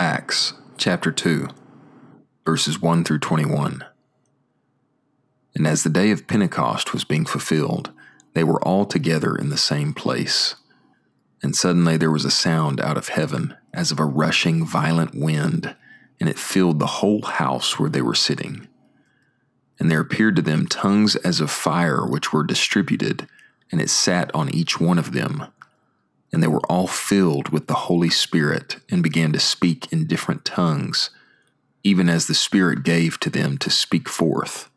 Acts chapter 2, verses 1 through 21. And as the day of Pentecost was being fulfilled, they were all together in the same place. And suddenly there was a sound out of heaven, as of a rushing violent wind, and it filled the whole house where they were sitting. And there appeared to them tongues as of fire, which were distributed, and it sat on each one of them. And they were all filled with the Holy Spirit, and began to speak in different tongues, even as the Spirit gave to them to speak forth.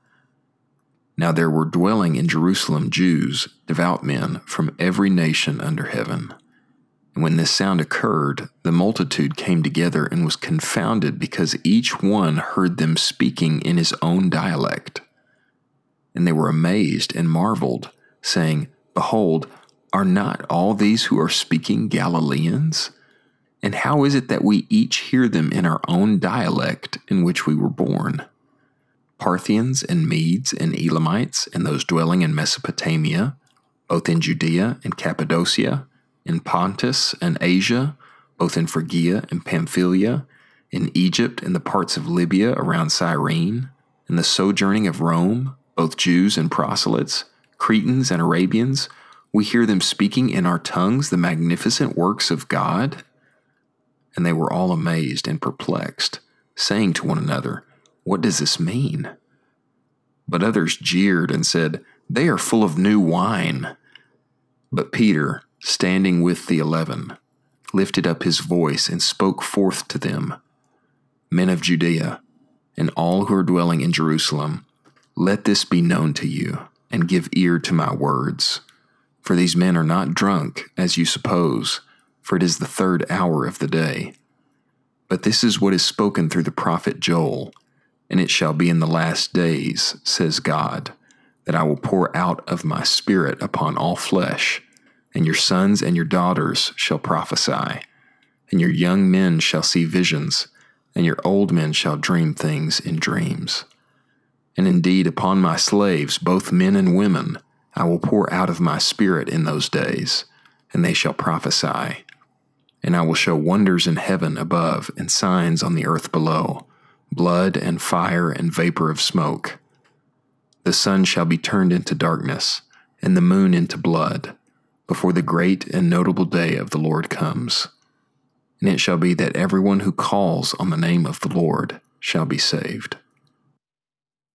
Now there were dwelling in Jerusalem Jews, devout men, from every nation under heaven. And when this sound occurred, the multitude came together and was confounded because each one heard them speaking in his own dialect. And they were amazed and marveled, saying, Behold, are not all these who are speaking Galileans? And how is it that we each hear them in our own dialect in which we were born? Parthians and Medes and Elamites and those dwelling in Mesopotamia, both in Judea and Cappadocia, in Pontus and Asia, both in Phrygia and Pamphylia, in Egypt and the parts of Libya around Cyrene, in the sojourning of Rome, both Jews and proselytes, Cretans and Arabians, we hear them speaking in our tongues the magnificent works of God. And they were all amazed and perplexed, saying to one another, What does this mean? But others jeered and said, They are full of new wine. But Peter, standing with the eleven, lifted up his voice and spoke forth to them Men of Judea, and all who are dwelling in Jerusalem, let this be known to you, and give ear to my words. For these men are not drunk, as you suppose, for it is the third hour of the day. But this is what is spoken through the prophet Joel. And it shall be in the last days, says God, that I will pour out of my Spirit upon all flesh and your sons and your daughters shall prophesy, and your young men shall see visions, and your old men shall dream things in dreams. And indeed, upon my slaves, both men and women, I will pour out of my spirit in those days, and they shall prophesy. And I will show wonders in heaven above and signs on the earth below blood and fire and vapor of smoke. The sun shall be turned into darkness, and the moon into blood before the great and notable day of the Lord comes. And it shall be that everyone who calls on the name of the Lord shall be saved.